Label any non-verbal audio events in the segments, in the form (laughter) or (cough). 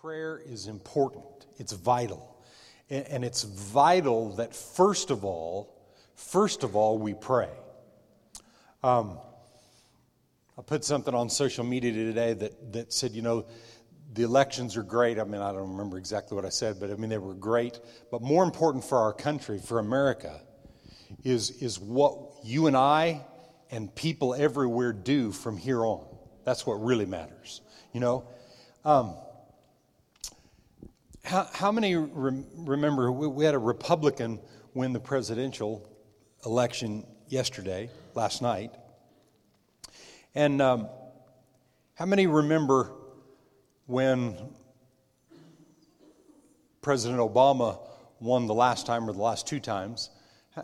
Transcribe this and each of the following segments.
prayer is important, it's vital. And it's vital that first of all, first of all, we pray. Um, I put something on social media today that, that said, you know, the elections are great. I mean, I don't remember exactly what I said, but I mean, they were great. But more important for our country, for America, is, is what you and I and people everywhere do from here on. That's what really matters, you know? Um, how, how many rem- remember we, we had a Republican win the presidential election yesterday, last night? And um, how many remember when President Obama won the last time or the last two times?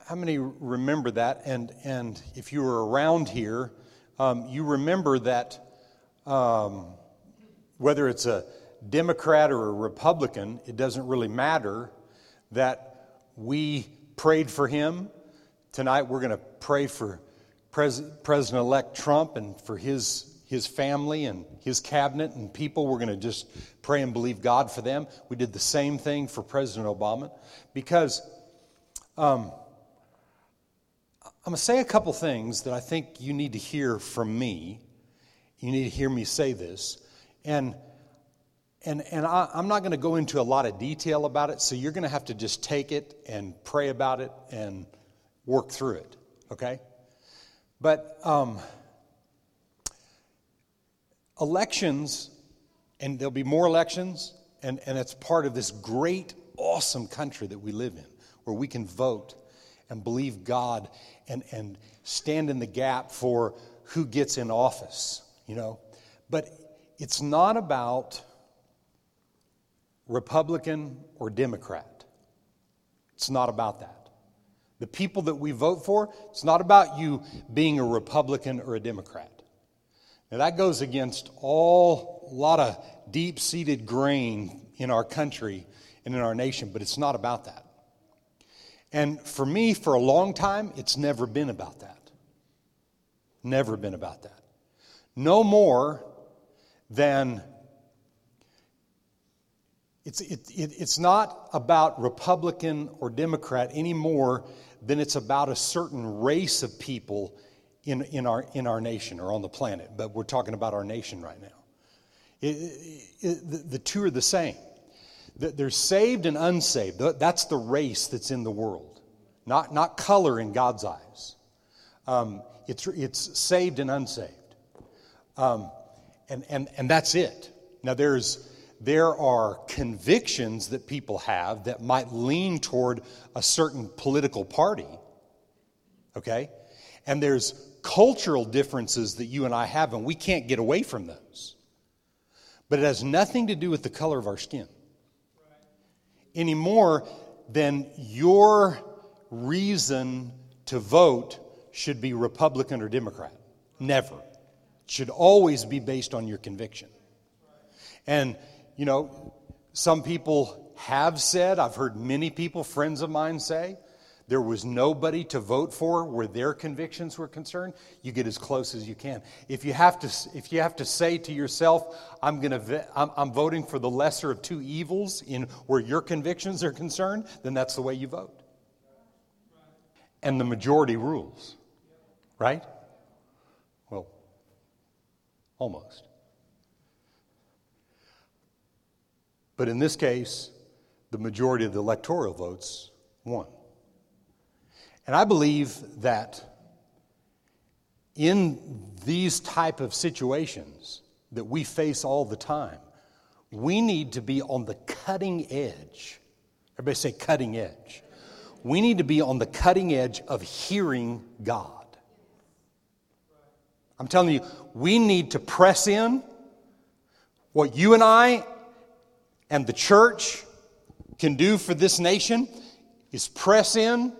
How many remember that? And, and if you were around here, um, you remember that um, whether it's a Democrat or a Republican, it doesn't really matter that we prayed for him. Tonight we're going to pray for Pres- President elect Trump and for his, his family and his cabinet and people. We're going to just pray and believe God for them. We did the same thing for President Obama because um, I'm going to say a couple things that I think you need to hear from me. You need to hear me say this. And and, and I, am not going to go into a lot of detail about it, so you're going to have to just take it and pray about it and work through it, okay? But um, elections, and there'll be more elections, and, and it's part of this great, awesome country that we live in, where we can vote and believe God and, and stand in the gap for who gets in office, you know? But it's not about Republican or Democrat. It's not about that. The people that we vote for, it's not about you being a Republican or a Democrat. Now, that goes against all, a lot of deep seated grain in our country and in our nation, but it's not about that. And for me, for a long time, it's never been about that. Never been about that. No more than it's, it, it, it's not about Republican or Democrat anymore than it's about a certain race of people in, in, our, in our nation or on the planet. But we're talking about our nation right now. It, the, the two are the same. They're saved and unsaved. That's the race that's in the world, not, not color in God's eyes. Um, it's, it's saved and unsaved. Um, and, and, and that's it. Now, there's there are convictions that people have that might lean toward a certain political party. Okay? And there's cultural differences that you and I have, and we can't get away from those. But it has nothing to do with the color of our skin any more than your reason to vote should be Republican or Democrat. Never. It should always be based on your conviction. And you know, some people have said, I've heard many people, friends of mine say, there was nobody to vote for where their convictions were concerned. You get as close as you can. If you have to if you have to say to yourself i'm going to I'm, I'm voting for the lesser of two evils in where your convictions are concerned then that's the way you vote. And the majority rules. Right? Well almost But in this case, the majority of the electoral votes won. And I believe that in these type of situations that we face all the time, we need to be on the cutting edge. Everybody say cutting edge. We need to be on the cutting edge of hearing God. I'm telling you, we need to press in. What you and I and the church can do for this nation is press in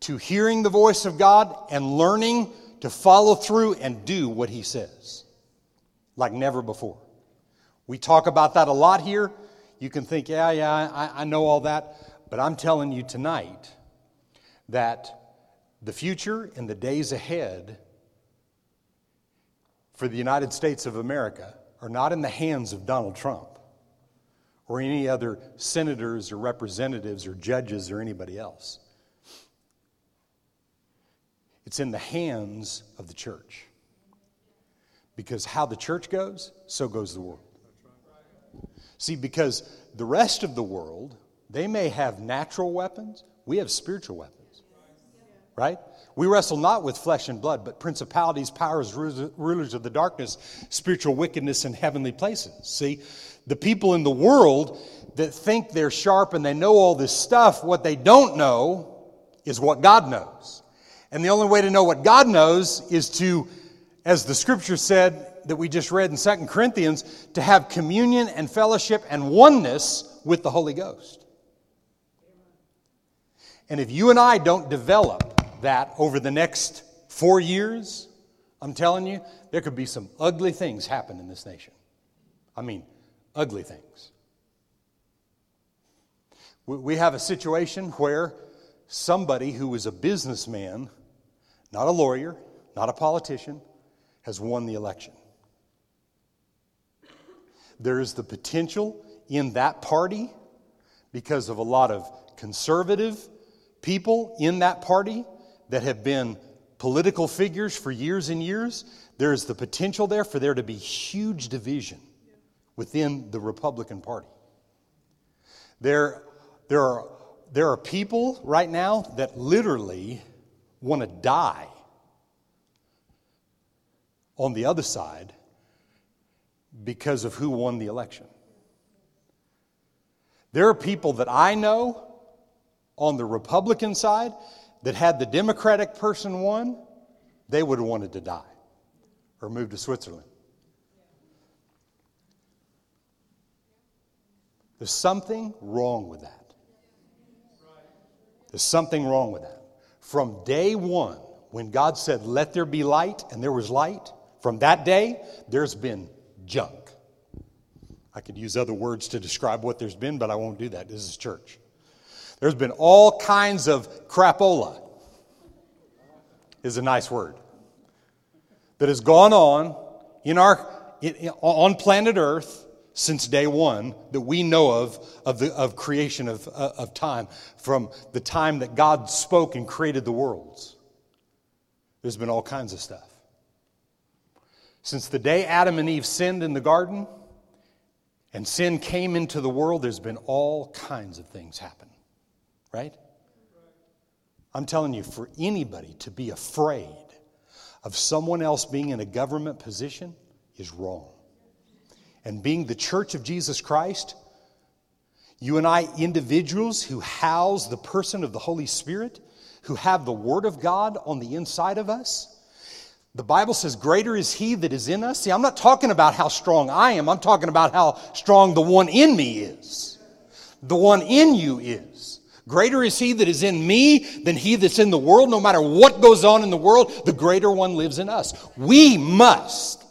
to hearing the voice of God and learning to follow through and do what He says like never before. We talk about that a lot here. You can think, yeah, yeah, I, I know all that. But I'm telling you tonight that the future and the days ahead for the United States of America are not in the hands of Donald Trump. Or any other senators or representatives or judges or anybody else. It's in the hands of the church. Because how the church goes, so goes the world. See, because the rest of the world, they may have natural weapons, we have spiritual weapons. Right? We wrestle not with flesh and blood, but principalities, powers, rulers of the darkness, spiritual wickedness in heavenly places. See, the people in the world that think they're sharp and they know all this stuff, what they don't know is what God knows. And the only way to know what God knows is to, as the scripture said that we just read in Second Corinthians, to have communion and fellowship and oneness with the Holy Ghost. And if you and I don't develop that over the next four years, I'm telling you, there could be some ugly things happen in this nation. I mean, ugly things. We have a situation where somebody who is a businessman, not a lawyer, not a politician, has won the election. There is the potential in that party because of a lot of conservative people in that party that have been political figures for years and years. There is the potential there for there to be huge division within the Republican Party. There, there, are, there are people right now that literally want to die on the other side because of who won the election. There are people that I know on the Republican side that had the Democratic person won, they would have wanted to die or move to Switzerland. There's something wrong with that. There's something wrong with that. From day one, when God said, Let there be light, and there was light, from that day, there's been junk. I could use other words to describe what there's been, but I won't do that. This is church. There's been all kinds of crapola, is a nice word, that has gone on in our, on planet Earth since day one that we know of of, the, of creation of, uh, of time from the time that god spoke and created the worlds. There's been all kinds of stuff. Since the day adam and eve sinned in the garden and sin came into the world there's been all kinds of things happen right i'm telling you for anybody to be afraid of someone else being in a government position is wrong and being the church of Jesus Christ, you and I, individuals who house the person of the Holy Spirit, who have the Word of God on the inside of us, the Bible says, Greater is He that is in us. See, I'm not talking about how strong I am, I'm talking about how strong the one in me is. The one in you is. Greater is He that is in me than He that's in the world. No matter what goes on in the world, the greater one lives in us. We must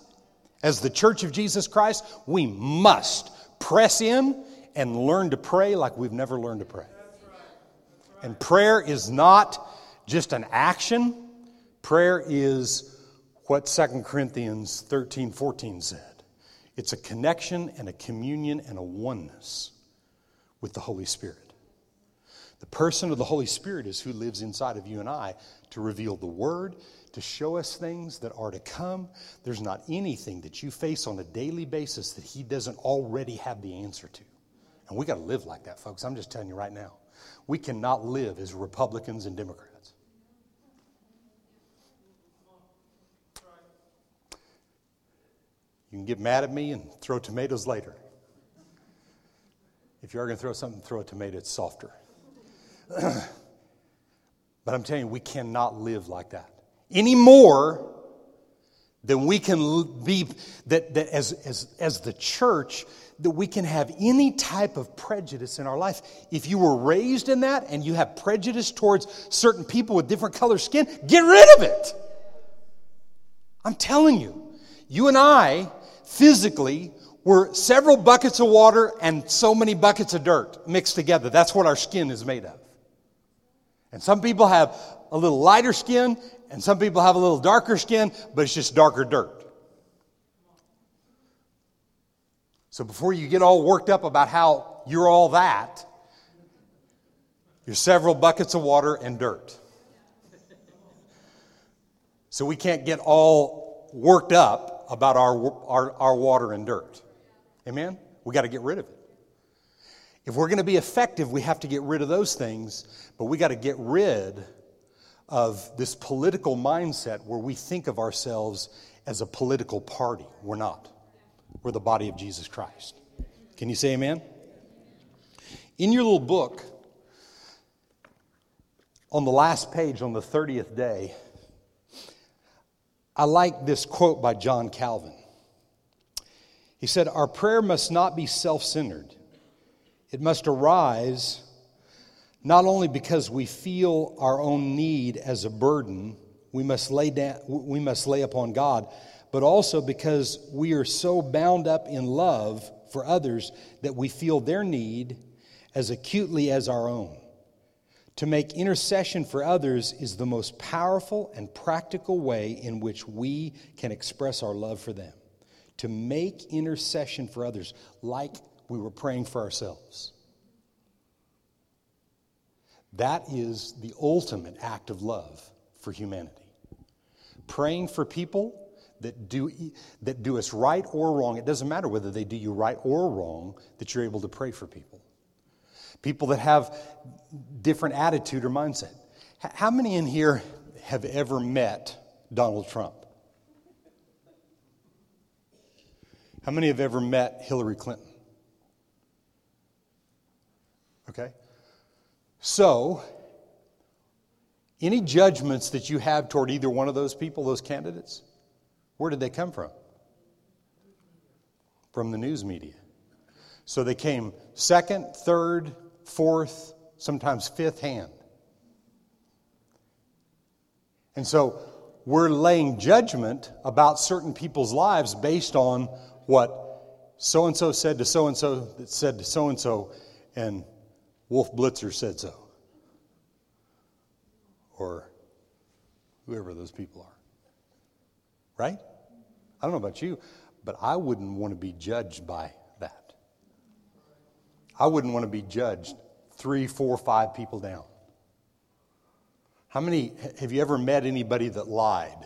as the church of Jesus Christ, we must press in and learn to pray like we've never learned to pray. And prayer is not just an action, prayer is what 2 Corinthians 13 14 said. It's a connection and a communion and a oneness with the Holy Spirit. The person of the Holy Spirit is who lives inside of you and I to reveal the Word, to show us things that are to come. There's not anything that you face on a daily basis that He doesn't already have the answer to. And we got to live like that, folks. I'm just telling you right now. We cannot live as Republicans and Democrats. You can get mad at me and throw tomatoes later. If you are going to throw something, throw a tomato, it's softer. (clears throat) but I'm telling you, we cannot live like that anymore than we can be, that, that as, as, as the church, that we can have any type of prejudice in our life. If you were raised in that and you have prejudice towards certain people with different color skin, get rid of it. I'm telling you, you and I physically were several buckets of water and so many buckets of dirt mixed together. That's what our skin is made of. And some people have a little lighter skin, and some people have a little darker skin, but it's just darker dirt. So before you get all worked up about how you're all that, you're several buckets of water and dirt. So we can't get all worked up about our, our, our water and dirt. Amen? We got to get rid of it. If we're going to be effective, we have to get rid of those things, but we got to get rid of this political mindset where we think of ourselves as a political party. We're not. We're the body of Jesus Christ. Can you say amen? In your little book, on the last page, on the 30th day, I like this quote by John Calvin. He said, Our prayer must not be self centered, it must arise not only because we feel our own need as a burden we must lay, down, we must lay upon God, but also because we are so bound up in love for others that we feel their need as acutely as our own. To make intercession for others is the most powerful and practical way in which we can express our love for them. To make intercession for others like we were praying for ourselves. That is the ultimate act of love for humanity. Praying for people that do, that do us right or wrong. It doesn't matter whether they do you right or wrong, that you're able to pray for people. People that have different attitude or mindset. How many in here have ever met Donald Trump? How many have ever met Hillary Clinton? Okay? So, any judgments that you have toward either one of those people, those candidates, where did they come from? From the news media. So they came second, third, fourth, sometimes fifth hand. And so we're laying judgment about certain people's lives based on what so and so said to so and so that said to so and so, and Wolf Blitzer said so. Or whoever those people are. Right? I don't know about you, but I wouldn't want to be judged by that. I wouldn't want to be judged three, four, five people down. How many have you ever met anybody that lied?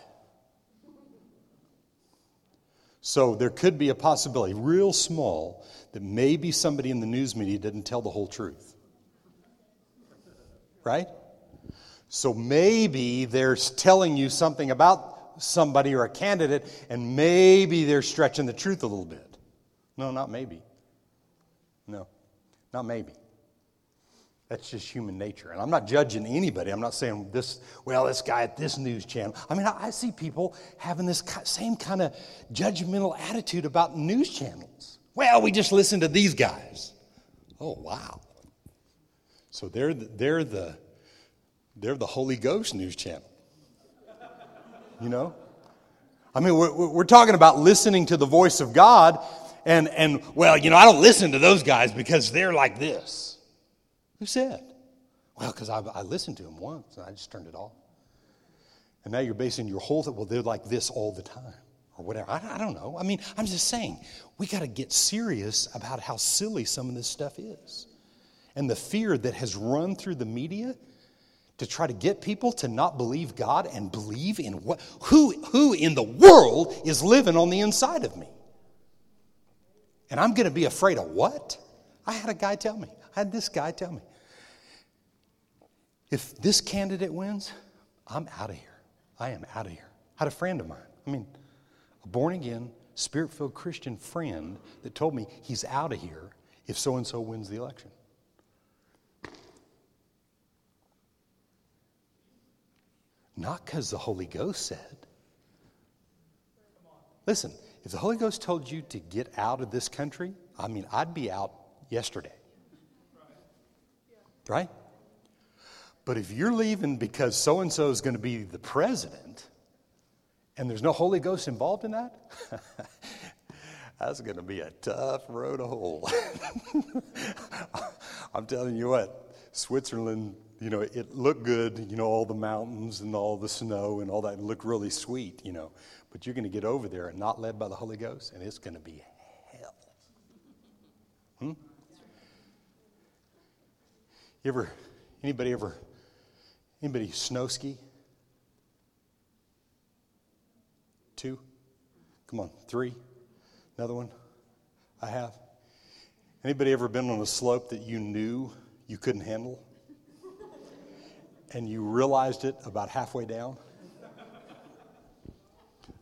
So there could be a possibility, real small, that maybe somebody in the news media didn't tell the whole truth. Right? So maybe they're telling you something about somebody or a candidate, and maybe they're stretching the truth a little bit. No, not maybe. No, not maybe. That's just human nature. And I'm not judging anybody. I'm not saying this, well, this guy at this news channel. I mean, I, see people having this same kind of judgmental attitude about news channels. Well, we just listen to these guys. Oh, wow. So they're the, they're the, they're the Holy Ghost news channel you know? I mean, we're, we're talking about listening to the voice of God, and, and, well, you know, I don't listen to those guys because they're like this. Who said? Well, because I, I listened to them once, and I just turned it off. And now you're basing your whole thing, well, they're like this all the time, or whatever. I, I don't know. I mean, I'm just saying, we got to get serious about how silly some of this stuff is. And the fear that has run through the media to try to get people to not believe God and believe in what who who in the world is living on the inside of me. And I'm going to be afraid of what? I had a guy tell me. I had this guy tell me. If this candidate wins, I'm out of here. I am out of here. I had a friend of mine. I mean, a born again, spirit filled Christian friend that told me he's out of here if so and so wins the election. Not because the Holy Ghost said. Listen, if the Holy Ghost told you to get out of this country, I mean, I'd be out yesterday. Right? But if you're leaving because so and so is going to be the president and there's no Holy Ghost involved in that, (laughs) that's going to be a tough road to hoe. (laughs) I'm telling you what, Switzerland you know, it looked good, you know, all the mountains and all the snow and all that, looked really sweet, you know. But you're going to get over there and not led by the Holy Ghost, and it's going to be hell. Hmm? You ever, anybody ever, anybody snow ski? Two? Come on, three? Another one? I have. Anybody ever been on a slope that you knew you couldn't handle? And you realized it about halfway down?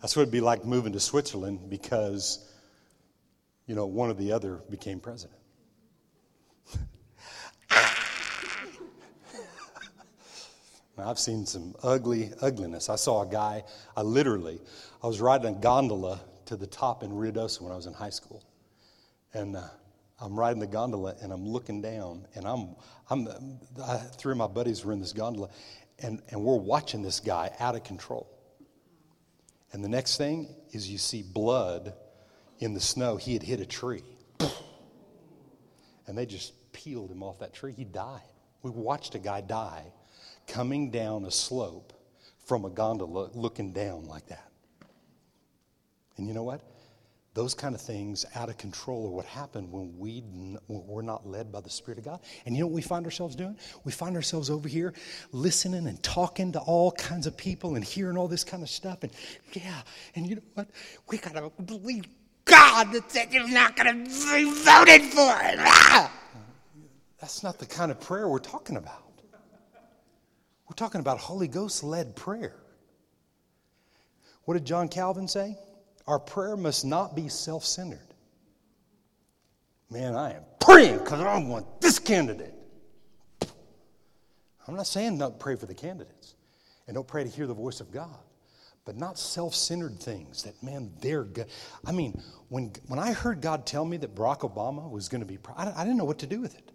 That's what it'd be like moving to Switzerland because, you know, one or the other became president. now, I've seen some ugly ugliness. I saw a guy, I literally, I was riding a gondola to the top in Ruidoso when I was in high school. And uh, I'm riding the gondola and I'm looking down and I'm, I'm I, three of my buddies were in this gondola and, and we're watching this guy out of control. And the next thing is you see blood in the snow. He had hit a tree. And they just peeled him off that tree. He died. We watched a guy die coming down a slope from a gondola looking down like that. And you know what? Those kind of things out of control are what happen when, we, when we're not led by the Spirit of God. And you know what we find ourselves doing? We find ourselves over here listening and talking to all kinds of people and hearing all this kind of stuff. And yeah, and you know what? We got to believe God that you're not going to be voted for. Ah! That's not the kind of prayer we're talking about. We're talking about Holy Ghost led prayer. What did John Calvin say? Our prayer must not be self centered. Man, I am praying because I want this candidate. I'm not saying don't pray for the candidates and don't pray to hear the voice of God, but not self centered things that, man, they're good. I mean, when, when I heard God tell me that Barack Obama was going to be, I, I didn't know what to do with it.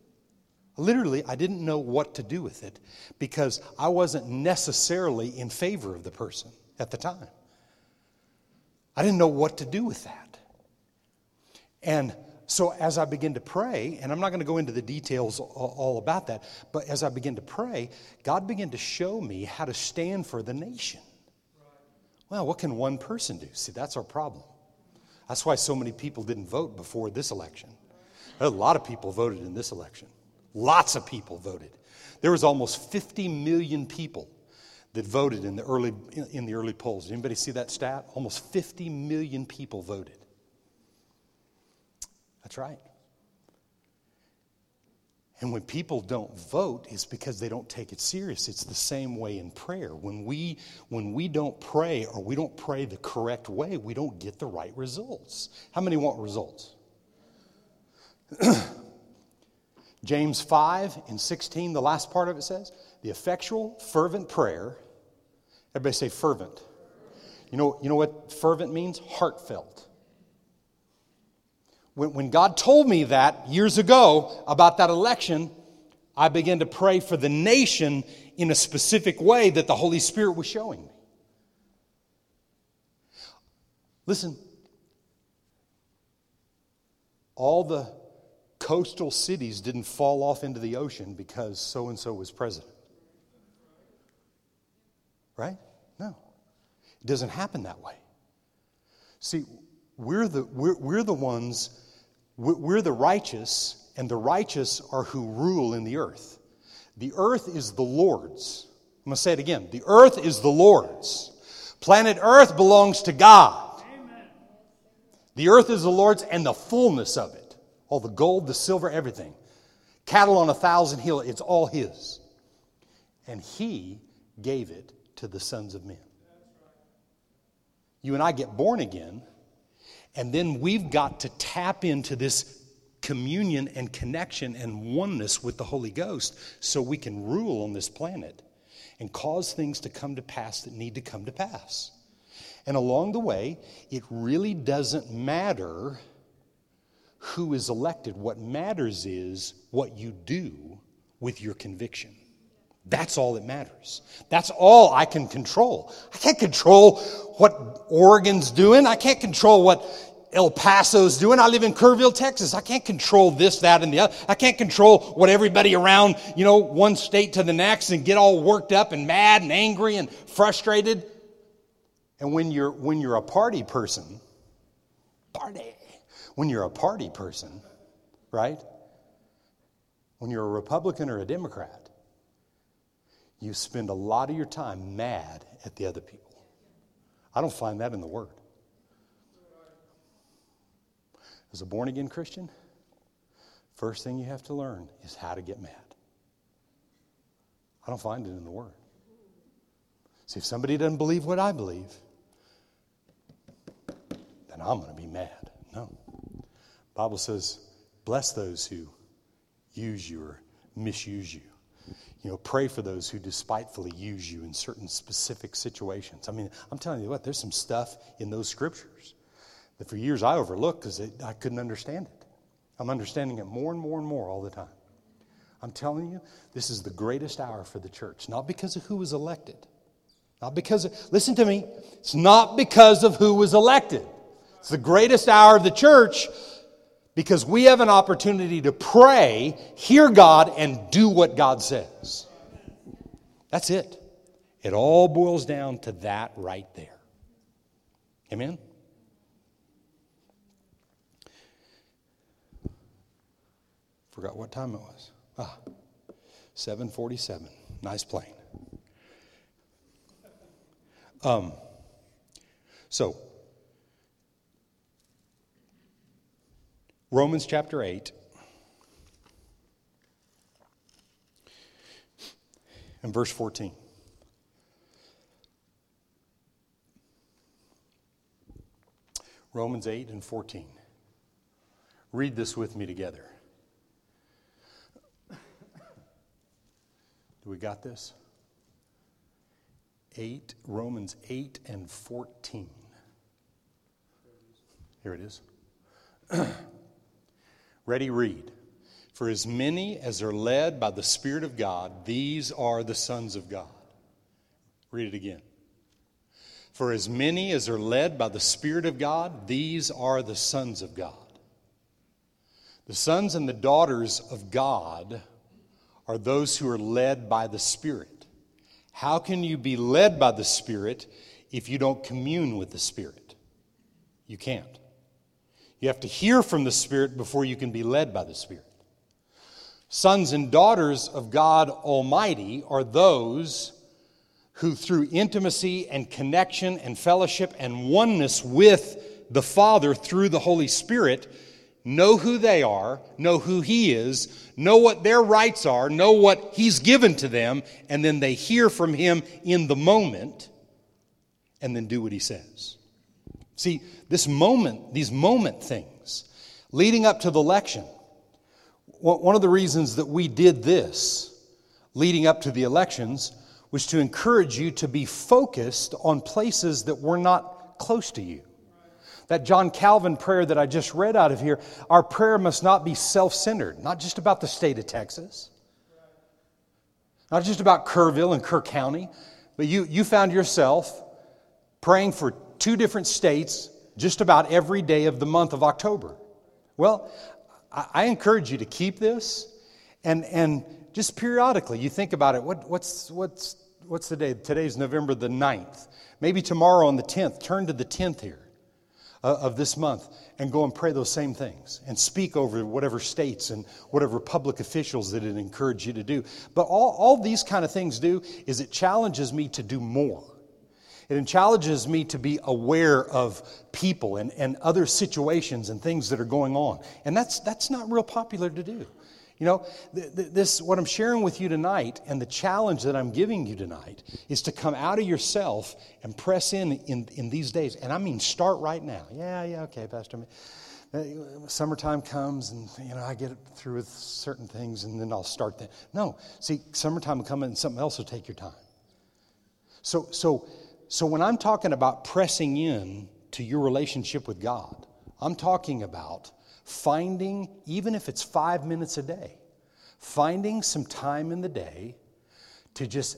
Literally, I didn't know what to do with it because I wasn't necessarily in favor of the person at the time. I didn't know what to do with that. And so, as I begin to pray, and I'm not going to go into the details all about that, but as I begin to pray, God began to show me how to stand for the nation. Well, what can one person do? See, that's our problem. That's why so many people didn't vote before this election. A lot of people voted in this election. Lots of people voted. There was almost 50 million people that voted in the early, in the early polls. Did anybody see that stat? Almost 50 million people voted. That's right. And when people don't vote, it's because they don't take it serious. It's the same way in prayer. When we, when we don't pray or we don't pray the correct way, we don't get the right results. How many want results? (clears throat) James 5 and 16, the last part of it says, the effectual, fervent prayer. Everybody say fervent. You know, you know what fervent means? Heartfelt. When, when God told me that years ago about that election, I began to pray for the nation in a specific way that the Holy Spirit was showing me. Listen, all the coastal cities didn't fall off into the ocean because so and so was president. Right? No. It doesn't happen that way. See, we're the, we're, we're the ones, we're the righteous, and the righteous are who rule in the earth. The earth is the Lord's. I'm going to say it again. The earth is the Lord's. Planet Earth belongs to God. Amen. The earth is the Lord's and the fullness of it all the gold, the silver, everything. Cattle on a thousand hills, it's all His. And He gave it to the sons of men. You and I get born again, and then we've got to tap into this communion and connection and oneness with the Holy Ghost so we can rule on this planet and cause things to come to pass that need to come to pass. And along the way, it really doesn't matter who is elected. What matters is what you do with your conviction. That's all that matters. That's all I can control. I can't control what Oregon's doing. I can't control what El Paso's doing. I live in Kerrville, Texas. I can't control this, that, and the other. I can't control what everybody around, you know, one state to the next and get all worked up and mad and angry and frustrated. And when you're when you're a party person, party when you're a party person, right? When you're a Republican or a Democrat, you spend a lot of your time mad at the other people. I don't find that in the Word. As a born again Christian, first thing you have to learn is how to get mad. I don't find it in the Word. See, if somebody doesn't believe what I believe, then I'm going to be mad. No. Bible says, bless those who use you or misuse you. You know, pray for those who despitefully use you in certain specific situations. I mean, I'm telling you what, there's some stuff in those scriptures that for years I overlooked because I couldn't understand it. I'm understanding it more and more and more all the time. I'm telling you, this is the greatest hour for the church, not because of who was elected. Not because, of, listen to me, it's not because of who was elected. It's the greatest hour of the church because we have an opportunity to pray, hear God, and do what God says. That's it. It all boils down to that right there. Amen? Forgot what time it was. Ah, 747. Nice plane. Um, so, Romans chapter 8. And verse 14. Romans 8 and 14. Read this with me together. Do we got this? 8, Romans 8 and 14. Here it is. (clears throat) Ready, read. For as many as are led by the Spirit of God, these are the sons of God. Read it again. For as many as are led by the Spirit of God, these are the sons of God. The sons and the daughters of God are those who are led by the Spirit. How can you be led by the Spirit if you don't commune with the Spirit? You can't. You have to hear from the Spirit before you can be led by the Spirit. Sons and daughters of God Almighty are those who, through intimacy and connection and fellowship and oneness with the Father through the Holy Spirit, know who they are, know who He is, know what their rights are, know what He's given to them, and then they hear from Him in the moment and then do what He says. See, this moment, these moment things, leading up to the election, one of the reasons that we did this leading up to the elections was to encourage you to be focused on places that were not close to you. That John Calvin prayer that I just read out of here, our prayer must not be self centered, not just about the state of Texas, not just about Kerrville and Kerr County, but you, you found yourself praying for two different states just about every day of the month of October. Well, I, encourage you to keep this and, and just periodically you think about it. What, what's, what's, what's the day? Today's November the 9th. Maybe tomorrow on the 10th, turn to the 10th here uh, of this month and go and pray those same things and speak over whatever states and whatever public officials that it encourage you to do. But all, all these kind of things do is it challenges me to do more. It challenges me to be aware of people and, and other situations and things that are going on. And that's, that's not real popular to do. You know, th- th- this, what I'm sharing with you tonight and the challenge that I'm giving you tonight is to come out of yourself and press in, in in these days. And I mean, start right now. Yeah, yeah, okay, Pastor. Uh, summertime comes and, you know, I get through with certain things and then I'll start that. No, see, summertime will come and something else will take your time. So, so so when I'm talking about pressing in to your relationship with God, I'm talking about finding, even if it's five minutes a day, finding some time in the day to just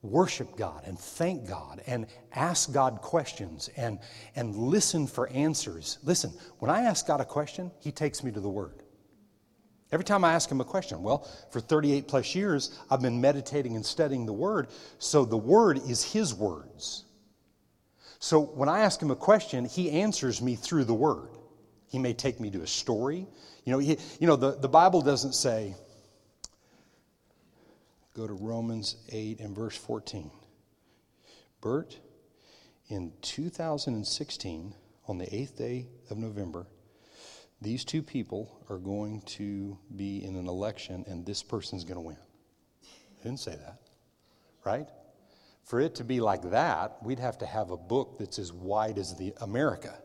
worship God and thank God and ask God questions and, and listen for answers. Listen, when I ask God a question, He takes me to the Word. Every time I ask him a question, well, for 38 plus years, I've been meditating and studying the Word, so the Word is his words. So when I ask him a question, he answers me through the Word. He may take me to a story. You know, he, you know the, the Bible doesn't say, go to Romans 8 and verse 14. Bert, in 2016, on the 8th day of November, these two people are going to be in an election and this person's going to win. I didn't say that, right? For it to be like that, we'd have to have a book that's as wide as the America.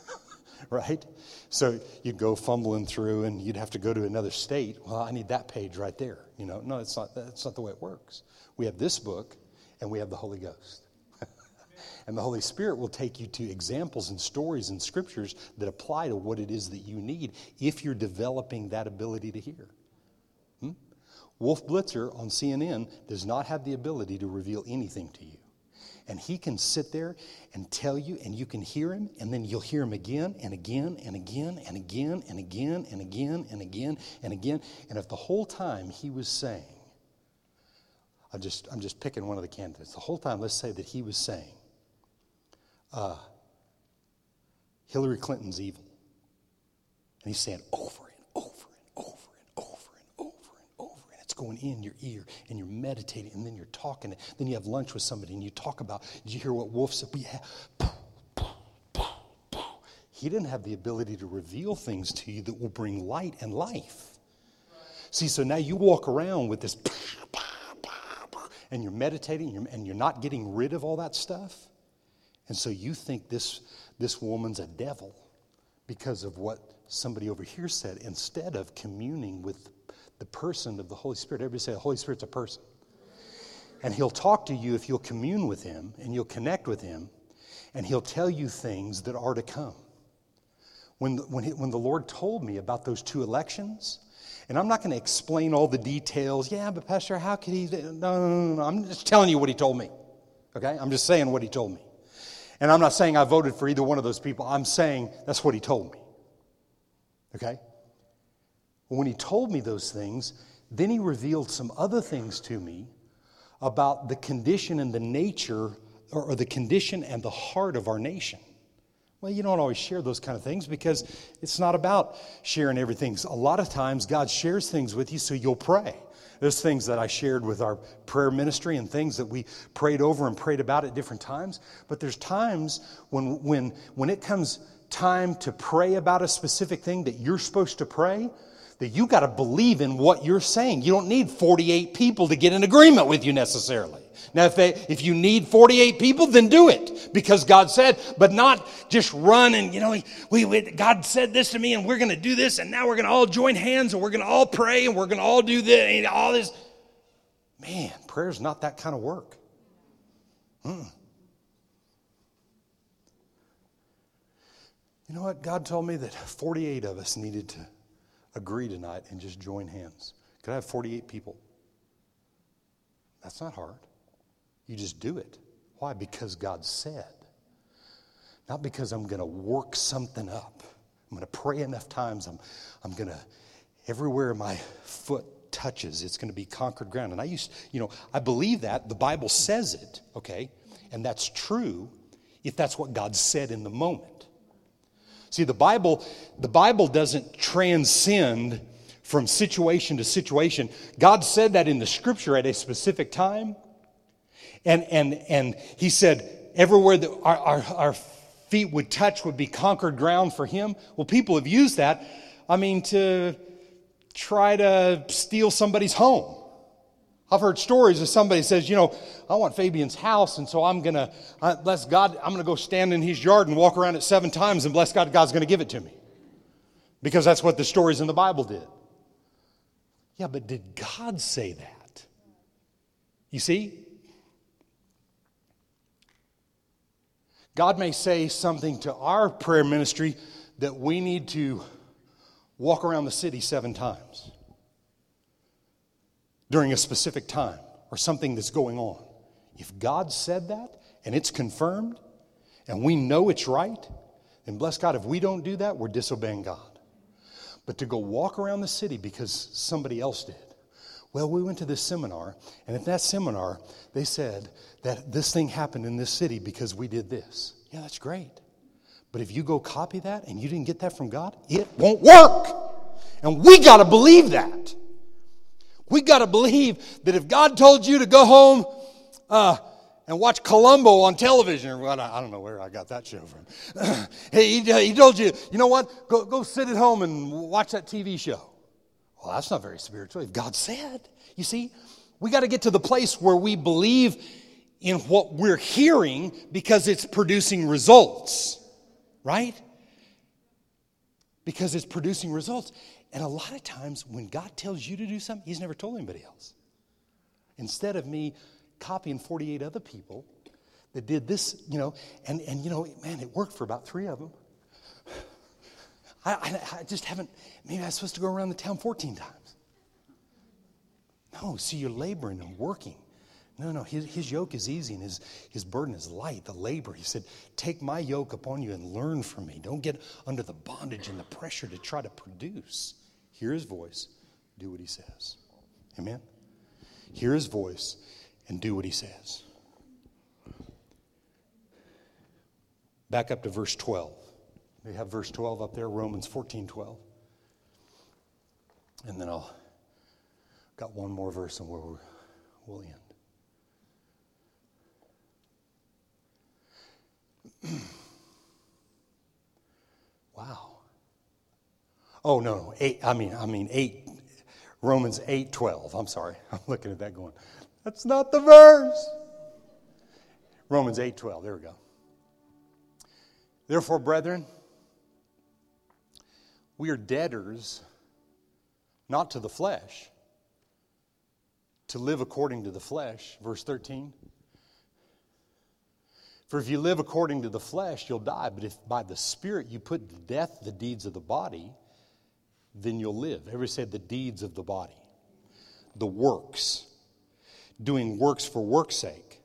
(laughs) right? So you'd go fumbling through and you'd have to go to another state. Well, I need that page right there. You know, no, it's not, that's not the way it works. We have this book and we have the Holy Ghost. And the Holy Spirit will take you to examples and stories and scriptures that apply to what it is that you need if you're developing that ability to hear. Hmm? Wolf Blitzer on CNN does not have the ability to reveal anything to you. And he can sit there and tell you, and you can hear him, and then you'll hear him again and again and again and again and again and again and again and again. And if the whole time he was saying, I'm just, I'm just picking one of the candidates, the whole time, let's say that he was saying, uh, Hillary Clinton's evil. And he's saying over and over and over and over and over and over. And it's going in your ear and you're meditating and then you're talking. Then you have lunch with somebody and you talk about, did you hear what Wolf said? Yeah. He didn't have the ability to reveal things to you that will bring light and life. See, so now you walk around with this and you're meditating and you're not getting rid of all that stuff. And so you think this, this woman's a devil because of what somebody over here said instead of communing with the person of the Holy Spirit. Everybody say, the Holy Spirit's a person. And He'll talk to you if you'll commune with Him and you'll connect with Him, and He'll tell you things that are to come. When the, when, he, when the Lord told me about those two elections, and I'm not going to explain all the details. Yeah, but Pastor, how could he? No, no, no, no. I'm just telling you what he told me. Okay? I'm just saying what he told me. And I'm not saying I voted for either one of those people. I'm saying that's what he told me. Okay? When he told me those things, then he revealed some other things to me about the condition and the nature, or the condition and the heart of our nation. Well, you don't always share those kind of things because it's not about sharing everything. A lot of times, God shares things with you so you'll pray. There's things that I shared with our prayer ministry and things that we prayed over and prayed about at different times. But there's times when, when, when it comes time to pray about a specific thing that you're supposed to pray, that you got to believe in what you're saying. You don't need 48 people to get in agreement with you necessarily. Now, if, they, if you need 48 people, then do it because God said, but not just run and, you know, we, we God said this to me and we're going to do this and now we're going to all join hands and we're going to all pray and we're going to all do this and all this. Man, prayer's not that kind of work. Mm. You know what? God told me that 48 of us needed to agree tonight and just join hands? Could I have 48 people? That's not hard. You just do it. Why? Because God said. Not because I'm going to work something up. I'm going to pray enough times. I'm, I'm going to, everywhere my foot touches, it's going to be conquered ground. And I used, you know, I believe that. The Bible says it, okay? And that's true if that's what God said in the moment. See, the Bible, the Bible doesn't transcend from situation to situation. God said that in the scripture at a specific time. And, and, and he said, everywhere that our, our, our feet would touch would be conquered ground for him. Well, people have used that, I mean, to try to steal somebody's home. I've heard stories of somebody says, you know, I want Fabian's house, and so I'm gonna bless God. I'm gonna go stand in his yard and walk around it seven times, and bless God, God's gonna give it to me, because that's what the stories in the Bible did. Yeah, but did God say that? You see, God may say something to our prayer ministry that we need to walk around the city seven times during a specific time or something that's going on. If God said that and it's confirmed and we know it's right, then bless God, if we don't do that, we're disobeying God. But to go walk around the city because somebody else did. Well, we went to this seminar, and at that seminar, they said that this thing happened in this city because we did this. Yeah, that's great. But if you go copy that and you didn't get that from God, it won't work. And we got to believe that. We got to believe that if God told you to go home uh, and watch Columbo on television, or I don't know where I got that show from. (laughs) he, he told you, you know what? Go, go sit at home and watch that TV show. Well, that's not very spiritual. If God said, you see, we got to get to the place where we believe in what we're hearing because it's producing results right? Because it's producing results. And a lot of times when God tells you to do something, He's never told anybody else. Instead of me copying 48 other people that did this, you know, and, and you know, man, it worked for about three of them. (sighs) I, I, I just haven't, maybe I'm supposed to go around the town 14 times. No, see, you're laboring and working. No, no, his, his yoke is easy and his, his burden is light, the labor. He said, Take my yoke upon you and learn from me. Don't get under the bondage and the pressure to try to produce. Hear his voice, do what he says. Amen? Hear his voice and do what he says. Back up to verse 12. We have verse 12 up there, Romans 14 12. And then I'll got one more verse and we'll, we'll end. (clears throat) wow. Oh no, eight. I mean, I mean eight. Romans eight twelve. I'm sorry. (laughs) I'm looking at that going. That's not the verse. Romans eight twelve. There we go. Therefore, brethren, we are debtors, not to the flesh, to live according to the flesh. Verse thirteen. For if you live according to the flesh, you'll die. But if by the Spirit you put to death the deeds of the body, then you'll live. Everybody said the deeds of the body, the works, doing works for work's sake.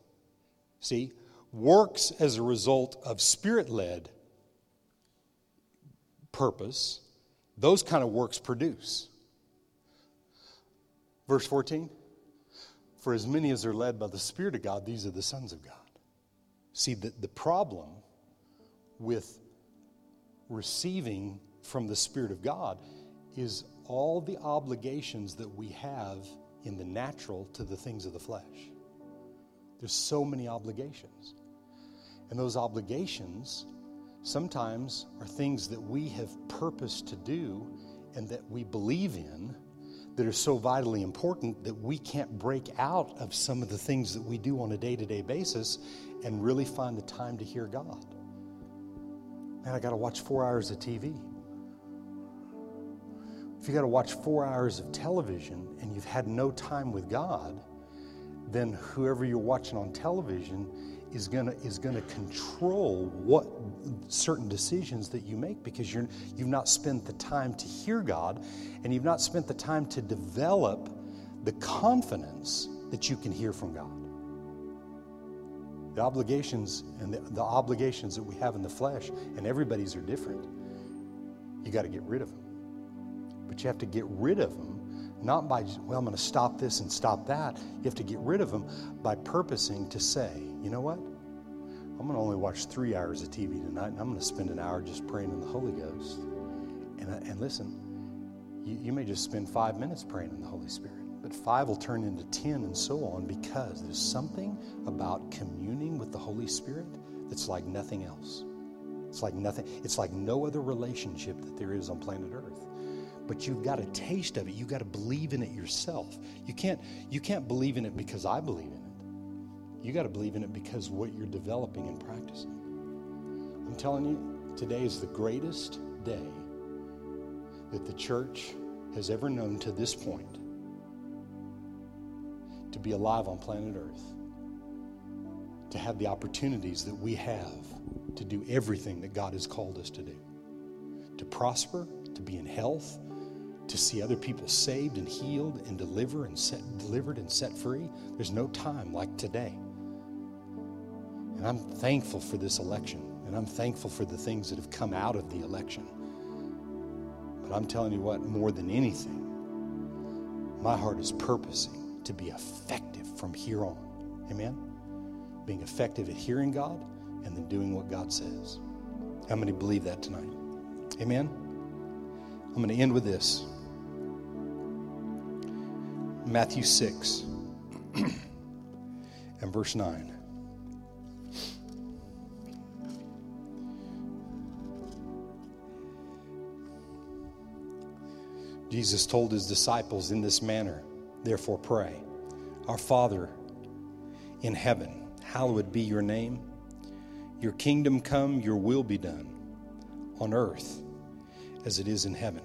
See, works as a result of spirit led purpose, those kind of works produce. Verse 14 For as many as are led by the Spirit of God, these are the sons of God. See, the, the problem with receiving from the Spirit of God is all the obligations that we have in the natural to the things of the flesh. There's so many obligations. And those obligations sometimes are things that we have purposed to do and that we believe in that are so vitally important that we can't break out of some of the things that we do on a day to day basis and really find the time to hear God. Man, I got to watch four hours of TV. If you got to watch four hours of television and you've had no time with God, then whoever you're watching on television is gonna is gonna control what certain decisions that you make because you're you've not spent the time to hear God and you've not spent the time to develop the confidence that you can hear from God. The obligations and the, the obligations that we have in the flesh, and everybody's are different. You got to get rid of them. But you have to get rid of them, not by, well, I'm going to stop this and stop that. You have to get rid of them by purposing to say, you know what? I'm going to only watch three hours of TV tonight, and I'm going to spend an hour just praying in the Holy Ghost. And, uh, and listen, you, you may just spend five minutes praying in the Holy Spirit but five will turn into 10 and so on because there's something about communing with the Holy Spirit that's like nothing else. It's like nothing, it's like no other relationship that there is on planet Earth. But you've got a taste of it. You've got to believe in it yourself. You can't, you can't believe in it because I believe in it. You got to believe in it because what you're developing and practicing. I'm telling you, today is the greatest day that the church has ever known to this point to be alive on planet Earth, to have the opportunities that we have to do everything that God has called us to do, to prosper, to be in health, to see other people saved and healed and deliver and set, delivered and set free. There's no time like today. And I'm thankful for this election, and I'm thankful for the things that have come out of the election. But I'm telling you what, more than anything, my heart is purposing to be effective from here on. Amen? Being effective at hearing God and then doing what God says. How many believe that tonight? Amen? I'm going to end with this Matthew 6 (clears throat) and verse 9. Jesus told his disciples in this manner, therefore pray, Our Father in heaven, hallowed be your name. Your kingdom come, your will be done, on earth as it is in heaven.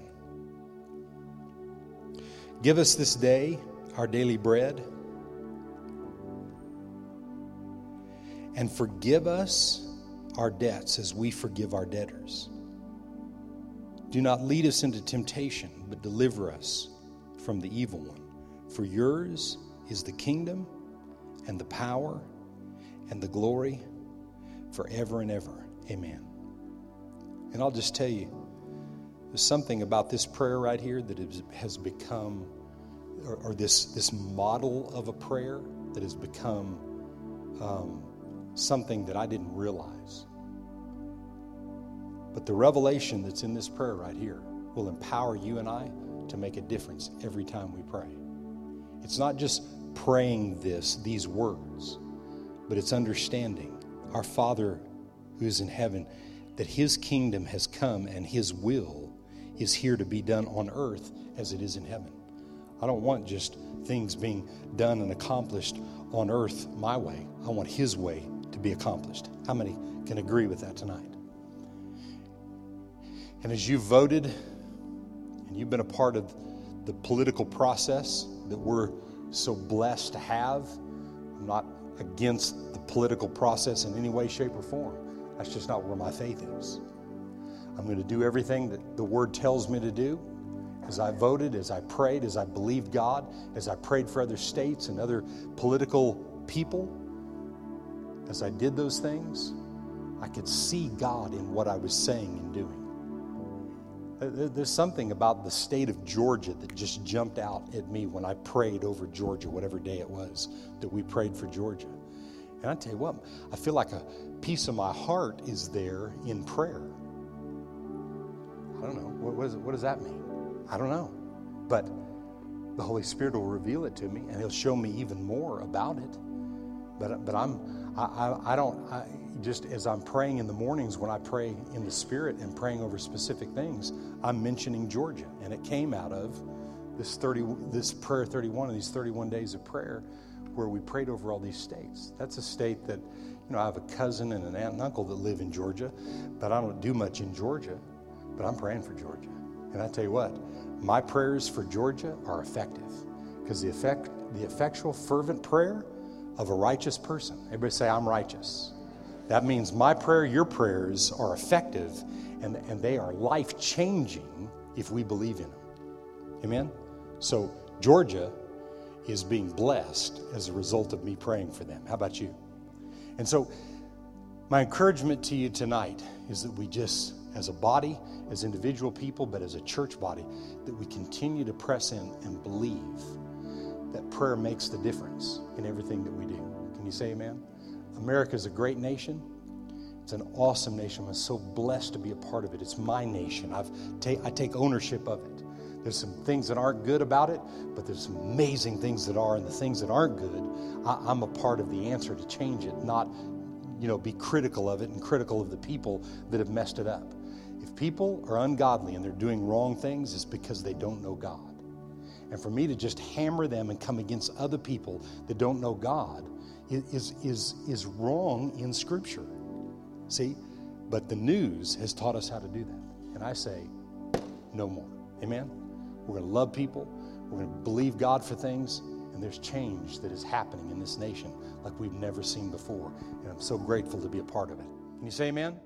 Give us this day our daily bread, and forgive us our debts as we forgive our debtors. Do not lead us into temptation, but deliver us from the evil one. For yours is the kingdom and the power and the glory forever and ever. Amen. And I'll just tell you, there's something about this prayer right here that has become, or, or this, this model of a prayer that has become um, something that I didn't realize. But the revelation that's in this prayer right here will empower you and I to make a difference every time we pray. It's not just praying this, these words, but it's understanding our Father who is in heaven that his kingdom has come and his will is here to be done on earth as it is in heaven. I don't want just things being done and accomplished on earth my way. I want his way to be accomplished. How many can agree with that tonight? And as you voted and you've been a part of the political process that we're so blessed to have, I'm not against the political process in any way, shape, or form. That's just not where my faith is. I'm going to do everything that the Word tells me to do. As I voted, as I prayed, as I believed God, as I prayed for other states and other political people, as I did those things, I could see God in what I was saying and doing. There's something about the state of Georgia that just jumped out at me when I prayed over Georgia, whatever day it was that we prayed for Georgia. And I tell you what, I feel like a piece of my heart is there in prayer. I don't know. What, what, is, what does that mean? I don't know. But the Holy Spirit will reveal it to me and He'll show me even more about it. But, but I'm, I, I, I don't, I, just as I'm praying in the mornings when I pray in the Spirit and praying over specific things, I'm mentioning Georgia. And it came out of this 30, this prayer 31 of these 31 days of prayer where we prayed over all these states. That's a state that, you know, I have a cousin and an aunt and uncle that live in Georgia, but I don't do much in Georgia, but I'm praying for Georgia. And I tell you what, my prayers for Georgia are effective because the effect, the effectual, fervent prayer of a righteous person. Everybody say, I'm righteous. That means my prayer, your prayers are effective and, and they are life changing if we believe in them. Amen? So, Georgia is being blessed as a result of me praying for them. How about you? And so, my encouragement to you tonight is that we just, as a body, as individual people, but as a church body, that we continue to press in and believe that prayer makes the difference in everything that we do. Can you say amen? America is a great nation. It's an awesome nation. I'm so blessed to be a part of it. It's my nation. I've ta- I take ownership of it. There's some things that aren't good about it, but there's amazing things that are, and the things that aren't good, I, am a part of the answer to change it, not, you know, be critical of it and critical of the people that have messed it up. If people are ungodly and they're doing wrong things, it's because they don't know God. And for me to just hammer them and come against other people that don't know God is, is, is wrong in Scripture. See? But the news has taught us how to do that. And I say, no more. Amen? We're going to love people. We're going to believe God for things. And there's change that is happening in this nation like we've never seen before. I'm so grateful to be a part of it. Can you say amen?